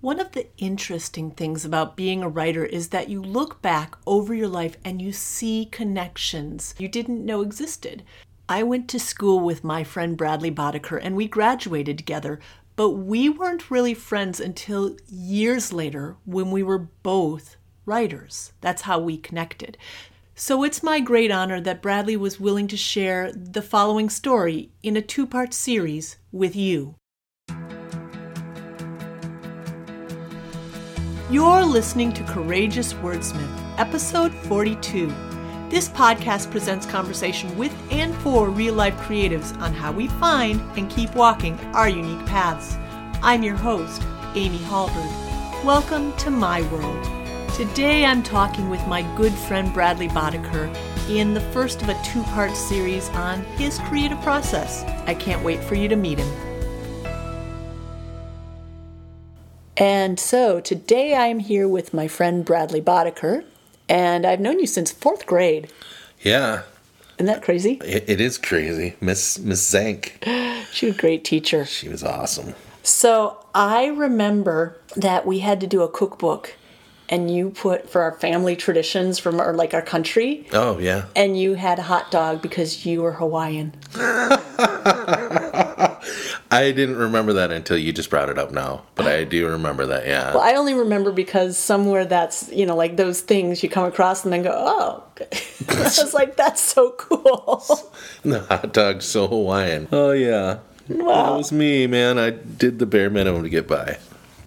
One of the interesting things about being a writer is that you look back over your life and you see connections you didn't know existed. I went to school with my friend Bradley Boddicker and we graduated together, but we weren't really friends until years later when we were both writers. That's how we connected. So it's my great honor that Bradley was willing to share the following story in a two part series with you. You're listening to Courageous Wordsmith, episode 42. This podcast presents conversation with and for real life creatives on how we find and keep walking our unique paths. I'm your host, Amy Hallberg. Welcome to my world. Today I'm talking with my good friend Bradley Boddicker in the first of a two part series on his creative process. I can't wait for you to meet him. And so today I'm here with my friend Bradley Boddicker, and I've known you since fourth grade. Yeah. Isn't that crazy? It, it is crazy. Miss Miss Zank. She was a great teacher. She was awesome. So I remember that we had to do a cookbook and you put for our family traditions from our like our country. Oh yeah. And you had a hot dog because you were Hawaiian. I didn't remember that until you just brought it up now, but I do remember that. Yeah. Well, I only remember because somewhere that's you know like those things you come across and then go, oh, I was like, that's so cool. the hot dog's so Hawaiian. Oh yeah. Wow. That was me, man. I did the bare minimum to get by.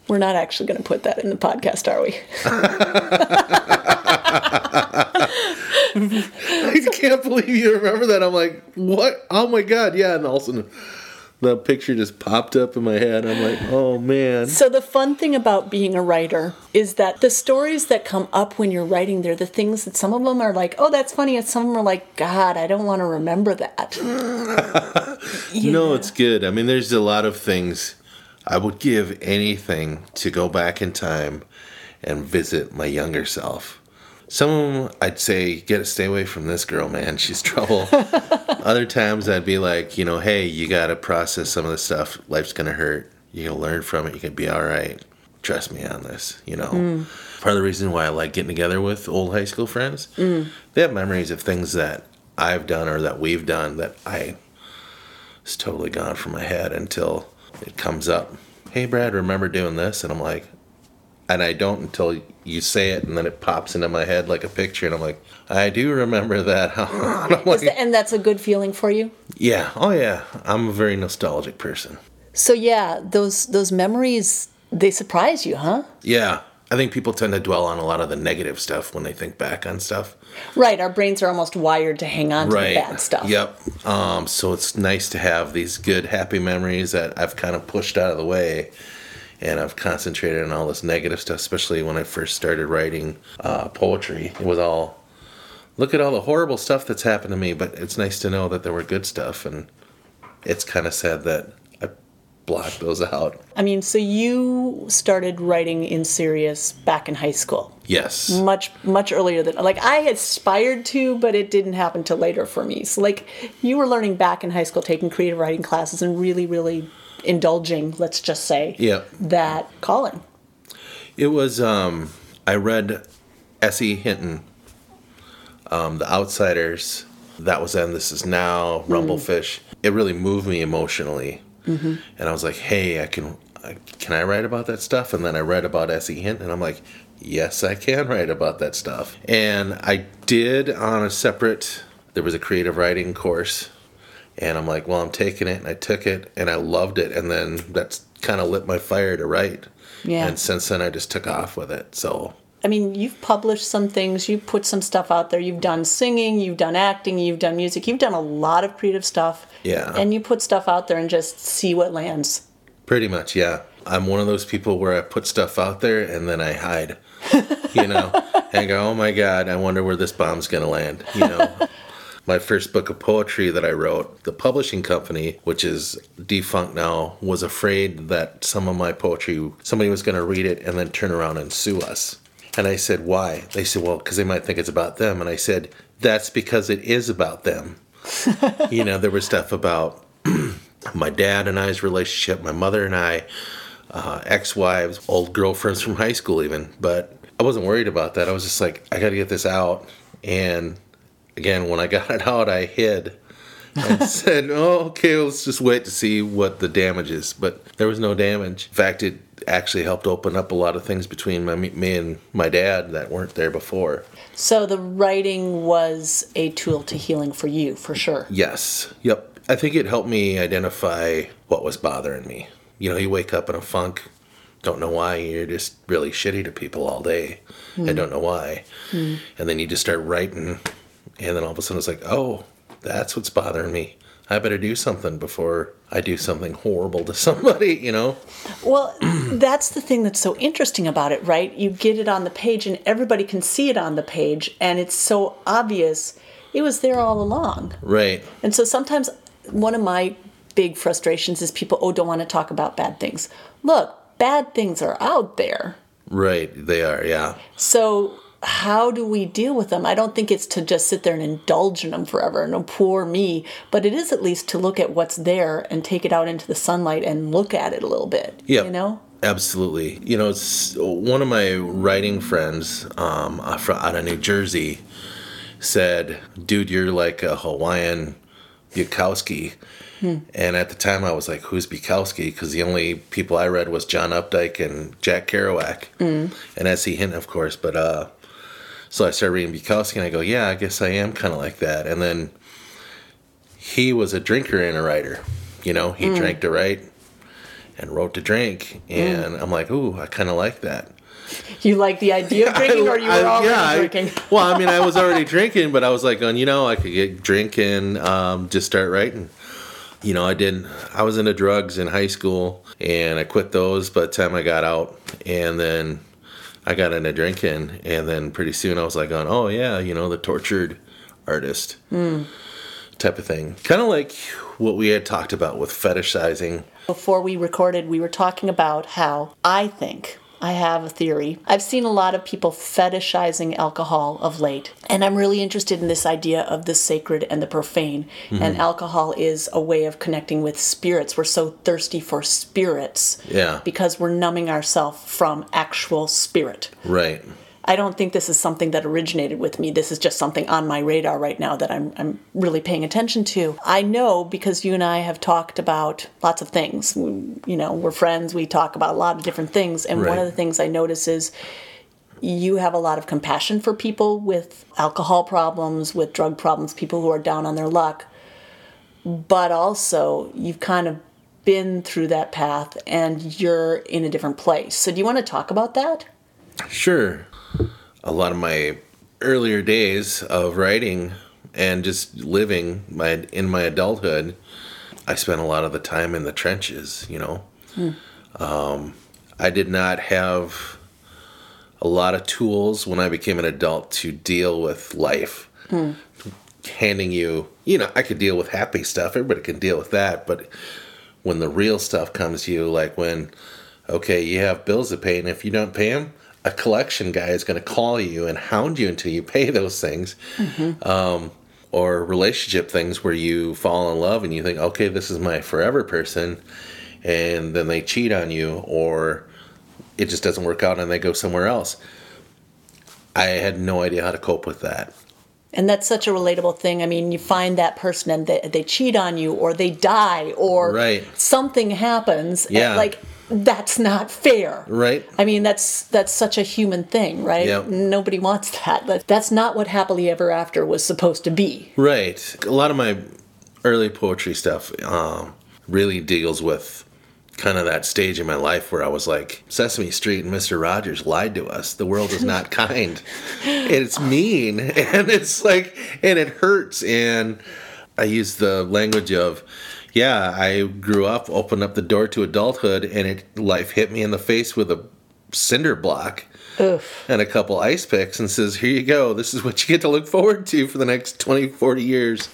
We're not actually going to put that in the podcast, are we? I can't believe you remember that. I'm like, what? Oh my god, yeah. And all of a sudden, the picture just popped up in my head. I'm like, oh man. So the fun thing about being a writer is that the stories that come up when you're writing, they're the things that some of them are like, oh, that's funny, and some of them are like, God, I don't want to remember that. No, it's good. I mean, there's a lot of things. I would give anything to go back in time and visit my younger self. Some of them, I'd say, get stay away from this girl, man. She's trouble. Other times, I'd be like, you know, hey, you got to process some of the stuff. Life's gonna hurt. You can learn from it. You can be all right. Trust me on this. You know, hmm. part of the reason why I like getting together with old high school friends, hmm. they have memories of things that I've done or that we've done that I it's totally gone from my head until it comes up. Hey, Brad, remember doing this? And I'm like, and I don't until you say it, and then it pops into my head like a picture, and I'm like, I do remember that. And like, and that's a good feeling for you. yeah, oh yeah, I'm a very nostalgic person. So yeah, those those memories they surprise you, huh? Yeah, I think people tend to dwell on a lot of the negative stuff when they think back on stuff. Right, our brains are almost wired to hang on to the bad stuff. yep um, so it's nice to have these good happy memories that i've kind of pushed out of the way and i've concentrated on all this negative stuff especially when i first started writing uh, poetry it was all look at all the horrible stuff that's happened to me but it's nice to know that there were good stuff and it's kind of sad that i blocked those out I mean, so you started writing in serious back in high school. yes much much earlier than like I aspired to, but it didn't happen till later for me. So like you were learning back in high school, taking creative writing classes, and really, really indulging. Let's just say yeah that calling. It was um I read S.E. Hinton, um, The Outsiders, that was then This Is Now, Rumblefish. It really moved me emotionally. Mm-hmm. And I was like, hey, I can I, can I write about that stuff? And then I read about S.E. Hinton, and I'm like, yes, I can write about that stuff. And I did on a separate there was a creative writing course and I'm like, well, I'm taking it, and I took it, and I loved it, and then that's kind of lit my fire to write. Yeah. And since then, I just took off with it. So I mean, you've published some things, you've put some stuff out there, you've done singing, you've done acting, you've done music, you've done a lot of creative stuff. Yeah. And you put stuff out there and just see what lands. pretty much, yeah. I'm one of those people where I put stuff out there and then I hide, you know, and go, oh my God, I wonder where this bomb's going to land, you know. my first book of poetry that I wrote, the publishing company, which is defunct now, was afraid that some of my poetry, somebody was going to read it and then turn around and sue us. And I said, why? They said, well, because they might think it's about them. And I said, that's because it is about them. you know, there was stuff about my dad and I's relationship, my mother and I, uh, ex-wives, old girlfriends from high school, even. But I wasn't worried about that. I was just like, I got to get this out. And again, when I got it out, I hid. I said, "Oh, okay, let's just wait to see what the damage is." But there was no damage. In fact, it actually helped open up a lot of things between my, me and my dad that weren't there before. So the writing was a tool to healing for you, for sure. Yes. Yep. I think it helped me identify what was bothering me. You know, you wake up in a funk, don't know why, you're just really shitty to people all day mm. and don't know why. Mm. And then you just start writing, and then all of a sudden it's like, oh, that's what's bothering me. I better do something before I do something horrible to somebody, you know? Well, that's the thing that's so interesting about it, right? You get it on the page and everybody can see it on the page, and it's so obvious it was there all along. Right. And so sometimes one of my big frustrations is people, oh, don't want to talk about bad things. Look, bad things are out there. Right, they are, yeah. So how do we deal with them? I don't think it's to just sit there and indulge in them forever. No, poor me. But it is at least to look at what's there and take it out into the sunlight and look at it a little bit. Yeah. You know? Absolutely. You know, it's one of my writing friends um, out of New Jersey said, dude, you're like a Hawaiian Bukowski. Hmm. And at the time, I was like, "Who's Bukowski?" Because the only people I read was John Updike and Jack Kerouac, mm. and S.E. Hinton, of course. But uh, so I started reading Bukowski, and I go, yeah, I guess I am kind of like that. And then he was a drinker and a writer. You know, he mm. drank to write and wrote to drink, and mm. I'm like, ooh, I kind of like that. You like the idea of drinking, I, or you were I, already yeah, drinking? I, well, I mean, I was already drinking, but I was like, on, you know, I could get drinking, um, just start writing. You know, I didn't, I was into drugs in high school, and I quit those by the time I got out, and then I got into drinking, and then pretty soon I was like, on, oh yeah, you know, the tortured artist mm. type of thing. Kind of like what we had talked about with fetishizing. Before we recorded, we were talking about how I think I have a theory. I've seen a lot of people fetishizing alcohol of late, and I'm really interested in this idea of the sacred and the profane. Mm-hmm. And alcohol is a way of connecting with spirits. We're so thirsty for spirits yeah. because we're numbing ourselves from actual spirit. Right. I don't think this is something that originated with me. This is just something on my radar right now that I'm, I'm really paying attention to. I know because you and I have talked about lots of things. You know, we're friends, we talk about a lot of different things. And right. one of the things I notice is you have a lot of compassion for people with alcohol problems, with drug problems, people who are down on their luck. But also, you've kind of been through that path and you're in a different place. So, do you want to talk about that? Sure a lot of my earlier days of writing and just living my in my adulthood, I spent a lot of the time in the trenches. You know, hmm. um, I did not have a lot of tools when I became an adult to deal with life. Hmm. Handing you, you know, I could deal with happy stuff. Everybody can deal with that, but when the real stuff comes to you, like when, okay, you have bills to pay, and if you don't pay them, a collection guy is going to call you and hound you until you pay those things. Mm-hmm. Um, or relationship things where you fall in love and you think, okay, this is my forever person, and then they cheat on you, or it just doesn't work out and they go somewhere else. I had no idea how to cope with that. And that's such a relatable thing. I mean, you find that person and they, they cheat on you, or they die, or right. something happens. Yeah. like that's not fair. Right. I mean, that's that's such a human thing, right? Yep. Nobody wants that. But that's not what happily ever after was supposed to be. Right. A lot of my early poetry stuff um, really deals with kind of that stage in my life where I was like, Sesame Street and Mr. Rogers lied to us. The world is not kind. it's mean. And it's like, and it hurts. And I use the language of, yeah, I grew up, opened up the door to adulthood, and it life hit me in the face with a cinder block Oof. and a couple ice picks and says, Here you go. This is what you get to look forward to for the next 20, 40 years.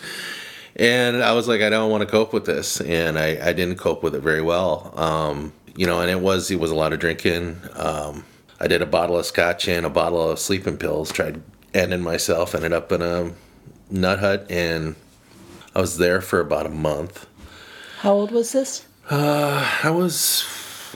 And I was like, I don't want to cope with this. And I, I didn't cope with it very well. Um, you know, and it was it was a lot of drinking. Um, I did a bottle of scotch and a bottle of sleeping pills, tried ending myself, ended up in a nut hut, and I was there for about a month. How old was this? Uh, I was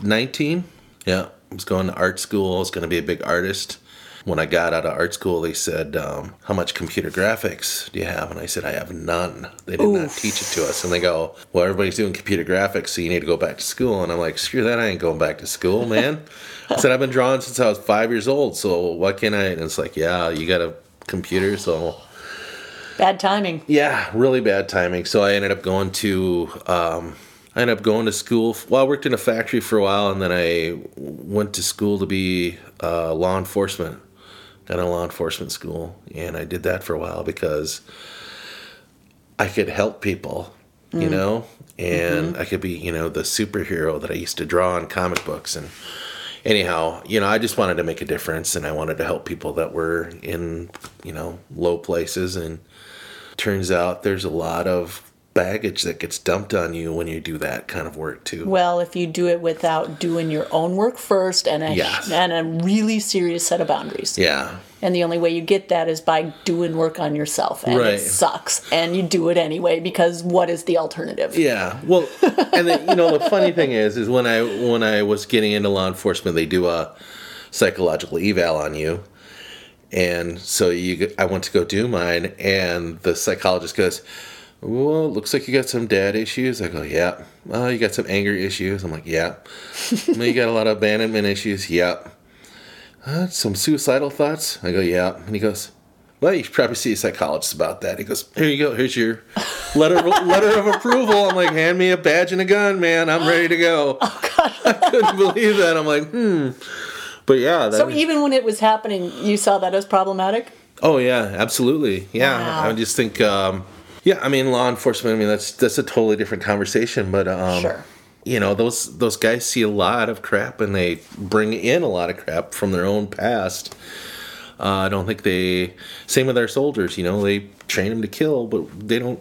19. Yeah, I was going to art school. I was going to be a big artist. When I got out of art school, they said, um, How much computer graphics do you have? And I said, I have none. They did not teach it to us. And they go, Well, everybody's doing computer graphics, so you need to go back to school. And I'm like, Screw that. I ain't going back to school, man. I said, I've been drawing since I was five years old, so why can't I? And it's like, Yeah, you got a computer, so Bad timing. yeah, really bad timing. So I ended up going to um, I ended up going to school. Well, I worked in a factory for a while, and then I went to school to be uh, law enforcement. Got a law enforcement school, and I did that for a while because I could help people, you know, and I could be, you know, the superhero that I used to draw in comic books. And anyhow, you know, I just wanted to make a difference, and I wanted to help people that were in, you know, low places. And turns out there's a lot of baggage that gets dumped on you when you do that kind of work too. Well, if you do it without doing your own work first and a, Yes. and a really serious set of boundaries. yeah. And the only way you get that is by doing work on yourself. And Right. it sucks. And you do it anyway because what is the alternative? Yeah. Well, and then, you know the funny thing is, is when I when I was getting into law enforcement, they do a psychological eval on you, and so you I went to go do mine, and the psychologist goes, "Well, looks like you got some dad issues." I go, "Yeah." Oh, you got some anger issues. I'm like, "Yeah." well, you got a lot of abandonment issues. Yep. Uh, some suicidal thoughts. I go, "Yeah." And he goes. Well, you should probably see a psychologist about that. He goes, "Here you go. Here's your letter letter of approval." I'm like, "Hand me a badge and a gun, man. I'm ready to go." Oh God! I couldn't believe that. I'm like, "Hmm." But yeah, that So was- even when it was happening, you saw that as problematic? Oh yeah, absolutely. Yeah, Wow. I just think. Um, yeah, I mean, law enforcement. I mean, that's that's a totally different conversation. But um, Sure. you know, those those guys see a lot of crap, and they bring in a lot of crap from their own past. Uh, I don't think they. Same with our soldiers. You know, they train them to kill, but they don't.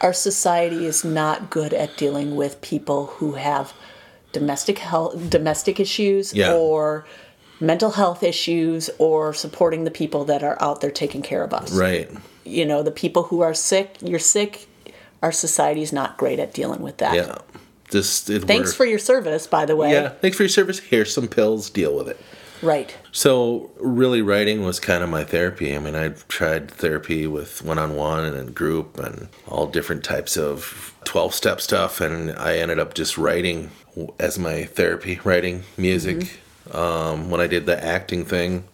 Our society is not good at dealing with people who have domestic health, domestic issues Yeah. or mental health issues or supporting the people that are out there taking care of us. Right. You know, the people who are sick, you're sick, our society is not great at dealing with that. Yeah. Just it, Thanks we're- for your service, by the way. Yeah. Thanks for your service. Here's some pills. Deal with it. Right. So really, writing was kind of my therapy. I mean, I tried therapy with one-on-one and in group and all different types of twelve-step stuff, and I ended up just writing as my therapy, writing music. Um, when I did the acting thing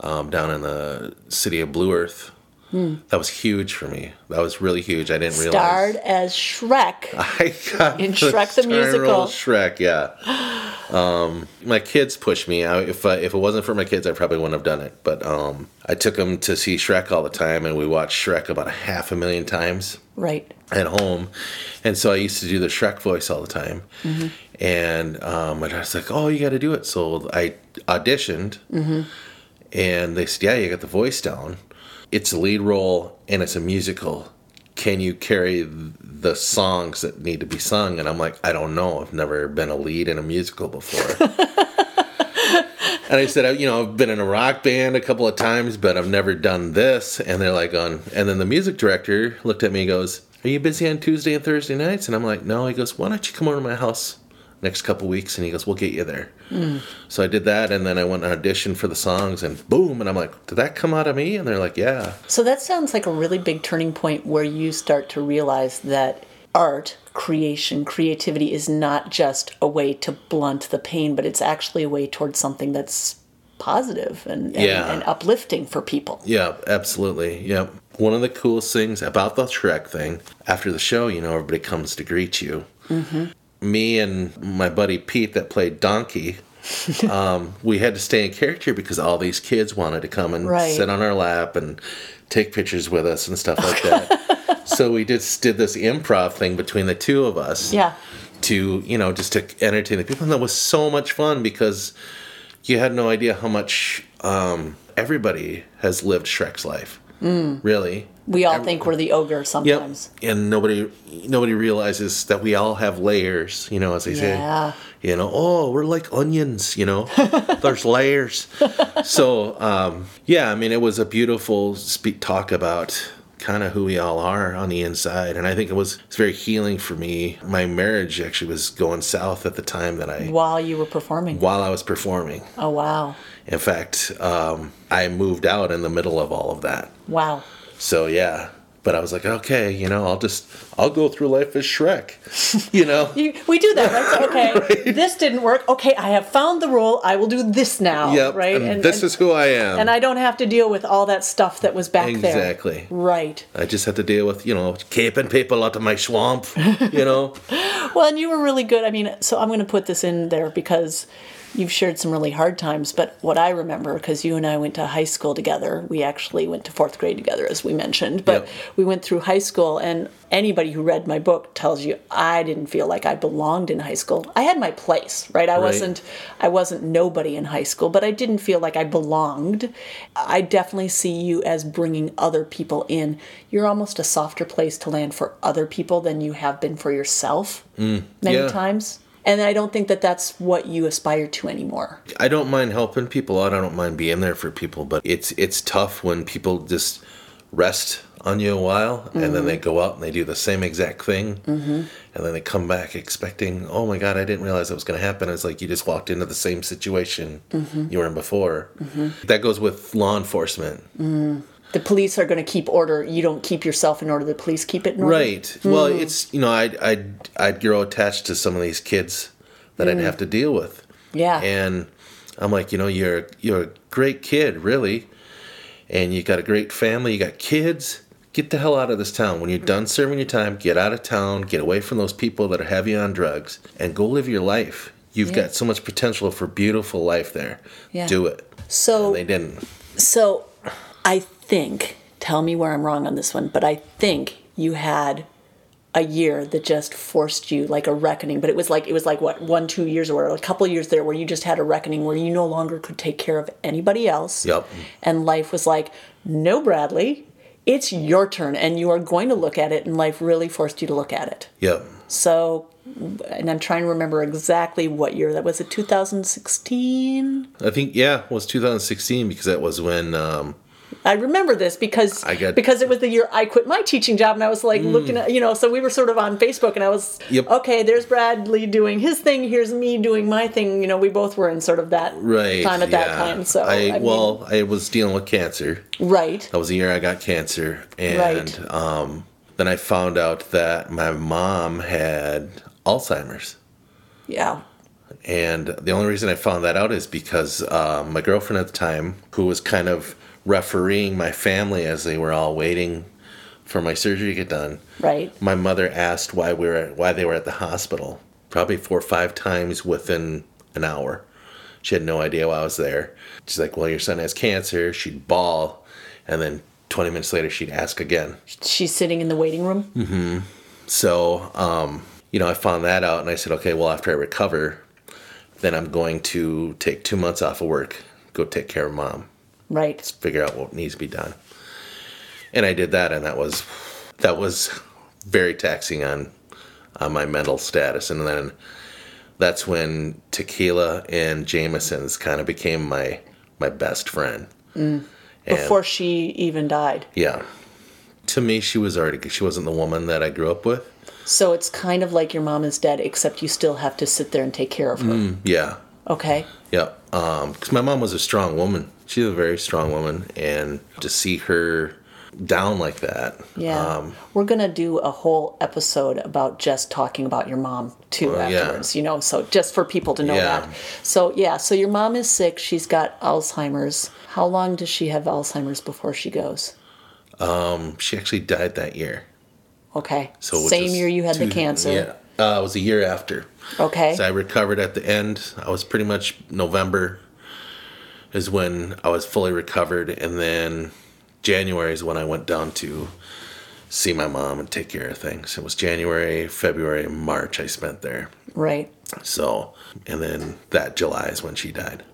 um, down in the city of Blue Earth, that was huge for me. That was really huge. I didn't realize. Starred as Shrek. I got In Shrek the starring musical. Shrek, yeah. Um, my kids pushed me. I, if I, if it wasn't for my kids, I probably wouldn't have done it. But um, I took them to see Shrek all the time, and we watched Shrek about a half a million times Right. at home. And so I used to do the Shrek voice all the time. Mm-hmm. And um, my dad's like, "Oh, you got to do it." So I auditioned, Mm-hmm. and they said, "Yeah, you got the voice down. It's a lead role, and it's a musical. Can you carry the songs that need to be sung?" And I'm like, "I don't know. I've never been a lead in a musical before." And I said, you know, I've been in a rock band a couple of times, but I've never done this. And they're like, on. And then the music director looked at me and goes, Are you busy on Tuesday and Thursday nights? And I'm like, No. He goes, Why don't you come over to my house next couple weeks? And he goes, We'll get you there. So I did that. And then I went and auditioned for the songs, and boom. And I'm like, Did that come out of me? And they're like, Yeah. So that sounds like a really big turning point where you start to realize that art, creation, creativity is not just a way to blunt the pain, but it's actually a way towards something that's positive and, and, Yeah. and uplifting for people. Yeah, absolutely. yeah One of the coolest things about the Shrek thing, after the show, you know, everybody comes to greet you. Mm-hmm. Me and my buddy Pete, that played Donkey, um, we had to stay in character because all these kids wanted to come and Right. sit on our lap and take pictures with us and stuff like that. so we just did this improv thing between the two of us Yeah. to you know just to entertain the people and that was so much fun because you had no idea how much um, everybody has lived shrek's life really. We all think we're the ogre yep. Sometimes. and nobody nobody realizes that we all have layers you know as they Yeah. say you know oh we're like onions you know. There's layers. So um, yeah i mean it was a beautiful speak talk about kind of who we all are on the inside. And I think it was it's very healing for me. My marriage actually was going south at the time that I While you were performing. while I was performing. Oh, wow. In fact, um, I moved out in the middle of all of that. Wow. So yeah, but I was like, okay, you know, I'll just I'll go through life as Shrek, you know. You, we do that, right? So, okay, this didn't work. Okay, I have found the rule. I will do this now, Yep. right? And, this is who I am. and I don't have to deal with all that stuff that was back there. Exactly. Right. I just had to deal with, you know, keeping people out of my swamp, you know. Well, and you were really good. I mean, so I'm going to put this in there because you've shared some really hard times. But what I remember, because you and I went to high school together, we actually went to fourth grade together, as we mentioned. But Yep. we went through high school, and anybody who read my book tells you I didn't feel like I belonged in high school. I had my place, right? I wasn't, I wasn't nobody in high school, but I didn't feel like I belonged. I definitely see you as bringing other people in. You're almost a softer place to land for other people than you have been for yourself mm. many yeah. times. And I don't think that that's what you aspire to anymore. I don't mind helping people out. I don't mind being there for people, but it's it's tough when people just rest on you a while and then they mm-hmm. go out and they do the same exact thing mm-hmm. and then they come back expecting oh my god i didn't realize that was going to happen. It's like you just walked into the same situation mm-hmm. you were in before. Mm-hmm. That goes with law enforcement The police are going to keep order. You don't keep yourself in order. The police keep it in order. Right. Well, hmm. it's you know I'd I'd I'd grow attached to some of these kids that I'd hmm. have to deal with, Yeah. and I'm like, you know, you're you're a great kid, really, and you got a great family, you got kids. Get the hell out of this town. When you're done serving your time, get out of town, get away from those people that are heavy on drugs, and go live your life. You've Yeah. got so much potential for beautiful life there. Yeah. Do it. so And they didn't. So I think, tell me where I'm wrong on this one, but I think you had a year that just forced you like a reckoning. But it was like, it was like what, one, two years or a couple years there where you just had a reckoning where you no longer could take care of anybody else. Yep. And life was like, no, Bradley, it's your turn and you are going to look at it. And life really forced you to look at it. Yep. So, and I'm trying to remember exactly what year that was. It 2016. I think yeah, it was 2016 because that was when um, I remember this because I got- because it was the year I quit my teaching job and I was like looking at you know so we were sort of on Facebook and I was Yep. okay there's Bradley doing his thing here's me doing my thing you know we both were in sort of that right time at that time so I, I mean, well I was dealing with cancer. right That was the year I got cancer, and Right. um, then I found out that my mom had Alzheimer's. yeah And the only reason I found that out is because um, my girlfriend at the time, who was kind of refereeing my family as they were all waiting for my surgery to get done, right my mother asked why we were at, why they were at the hospital. Probably four or five times within an hour. She had no idea why I was there. She's like, "Well, your son has cancer." She'd bawl, and then 20 minutes later, she'd ask again. she's sitting in the waiting room Mm-hmm. So, um, you know, I found that out, and I said, "Okay, well, after I recover, then I'm going to take two months off of work, go take care of mom." Right Let's figure out what needs to be done. And I did that, and that was that was very taxing on on my mental status. And then that's when tequila and Jameson's kind of became my my best friend. Mm. And- before she even died yeah, to me, she was already she wasn't the woman that I grew up with. so it's kind of like your mom is dead except you still have to sit there and take care of her mm, Yeah, okay yeah. Because my mom was a strong woman. She's a very strong woman, and to see her down like that, Yeah. um, We're going to do a whole episode about just talking about your mom too Well, yeah. afterwards, you know, so just for people to know Yeah. that. So, yeah, so your mom is sick. She's got Alzheimer's. How long does she have Alzheimer's before she goes? Um, she actually died that year. Okay. So Same year you had the cancer. Yeah, uh, it was a year after. Okay. So I recovered at the end. I was pretty much November is when I was fully recovered, and then January is when I went down to see my mom and take care of things. It was January, February, March I spent there. Right. So, and then that July is when she died.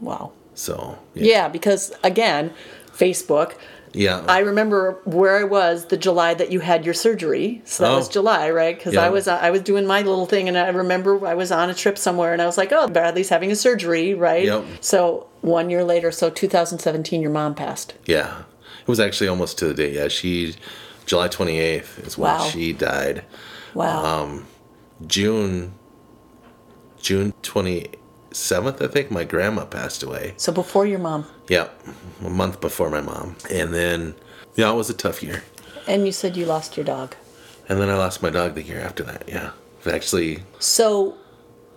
Wow. So Yeah, because again, Facebook. Yeah, I remember where I was the July that you had your surgery. So that Oh. was July, right? Because Yeah. I was I was doing my little thing, and I remember I was on a trip somewhere, and I was like, "Oh, Bradley's having a surgery, right?" Yep. So one year later, so 2017, your mom passed. yeah, It was actually almost to the day. Yeah, she July 28th is when Wow. she died. Wow. Um, June June 27th, I think, my grandma passed away. so before your mom. Yeah, a month before my mom. And then, yeah, it was a tough year. And you said you lost your dog. And then I lost my dog the year after that. Yeah, actually, So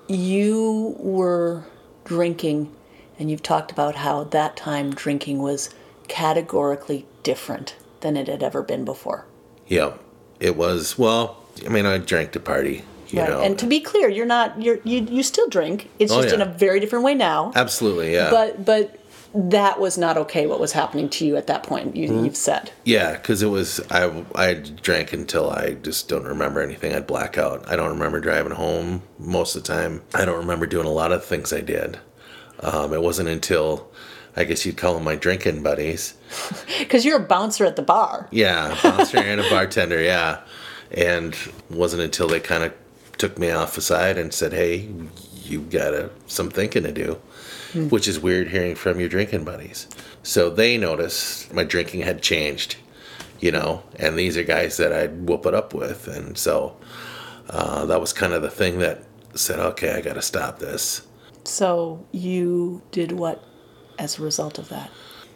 you were drinking, and you've talked about how that time drinking was categorically different than it had ever been before. yeah, it was. Well, I mean, I drank to party. You right. know, And to be clear, you're not you're you you still drink. It's Oh, just in a very different way now. absolutely, yeah. But but that was not okay what was happening to you at that point. You, Mm-hmm. You've said. Yeah, because it was I I drank until I just don't remember anything. I'd black out. I don't remember driving home most of the time. I don't remember doing a lot of things I did. Um, it wasn't until I guess you'd call them my drinking buddies. Because you're a bouncer at the bar. Yeah, bouncer and a bartender. Yeah, and wasn't until they kind of took me off aside and said, "Hey, you got to some thinking to do," which is weird hearing from your drinking buddies. So they noticed my drinking had changed, you know, and these are guys that I'd whoop it up with, and so uh, that was kind of the thing that said, "Okay, I got to stop this." So you did what as a result of that?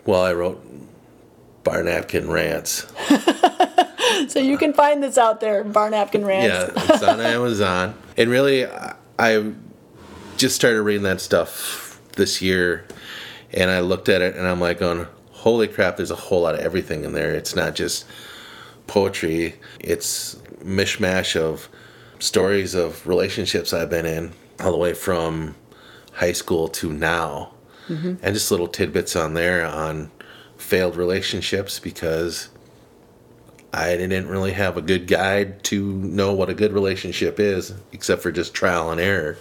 Well, I wrote bar napkin rants. So you can find this out there, Bar Napkin Rants. Yeah, it's on Amazon. And really, I- just started reading that stuff this year, and I looked at it and I'm like, going, holy crap, there's a whole lot of everything in there. It's not just poetry, it's mishmash of stories of relationships I've been in, all the way from high school to now. Mm-hmm. And just little tidbits on there on failed relationships because I didn't really have a good guide to know what a good relationship is, except for just trial and error.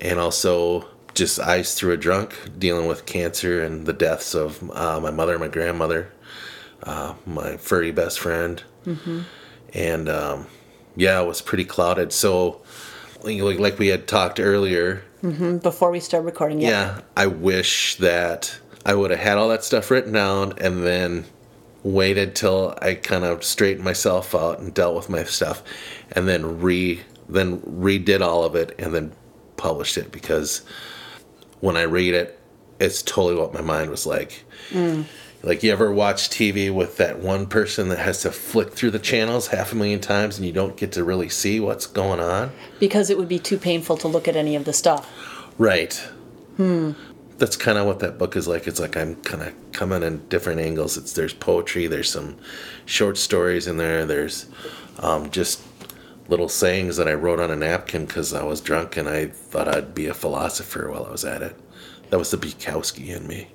And also just ice through a drunk, dealing with cancer and the deaths of uh, my mother, my grandmother, uh, my furry best friend. And um, yeah, it was pretty clouded. So, like, like we had talked earlier, Before we start recording, yeah. yeah, I wish that I would have had all that stuff written down and then waited till I kind of straightened myself out and dealt with my stuff, and then re then redid all of it and then published it because when I read it, it's totally what my mind was like. Like you ever watch TV with that one person that has to flick through the channels half a million times and you don't get to really see what's going on? Because it would be too painful to look at any of the stuff. Right. Hmm. That's kind of what that book is like. It's like I'm kind of coming in different angles. It's there's poetry, there's some short stories in there, there's um, just little sayings that I wrote on a napkin because I was drunk and I thought I'd be a philosopher while I was at it. That was the Bukowski in me.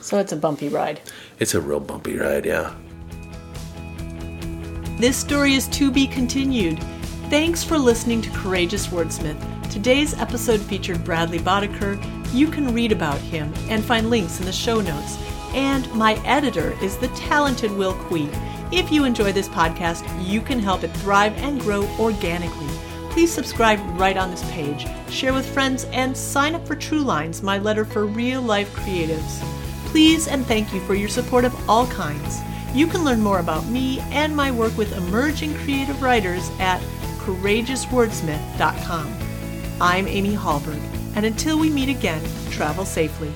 So it's a bumpy ride. It's a real bumpy ride, yeah. This story is to be continued. Thanks for listening to Courageous Wordsmith. Today's episode featured Bradley Boddicker. You can read about him and find links in the show notes. And my editor is the talented Will Quee. If you enjoy this podcast, you can help it thrive and grow organically. Please subscribe right on this page, share with friends, and sign up for True Lines, my letter for real life creatives. Please and thank you for your support of all kinds. You can learn more about me and my work with emerging creative writers at courageouswordsmith.com. I'm Amy Hallberg, and until we meet again, travel safely.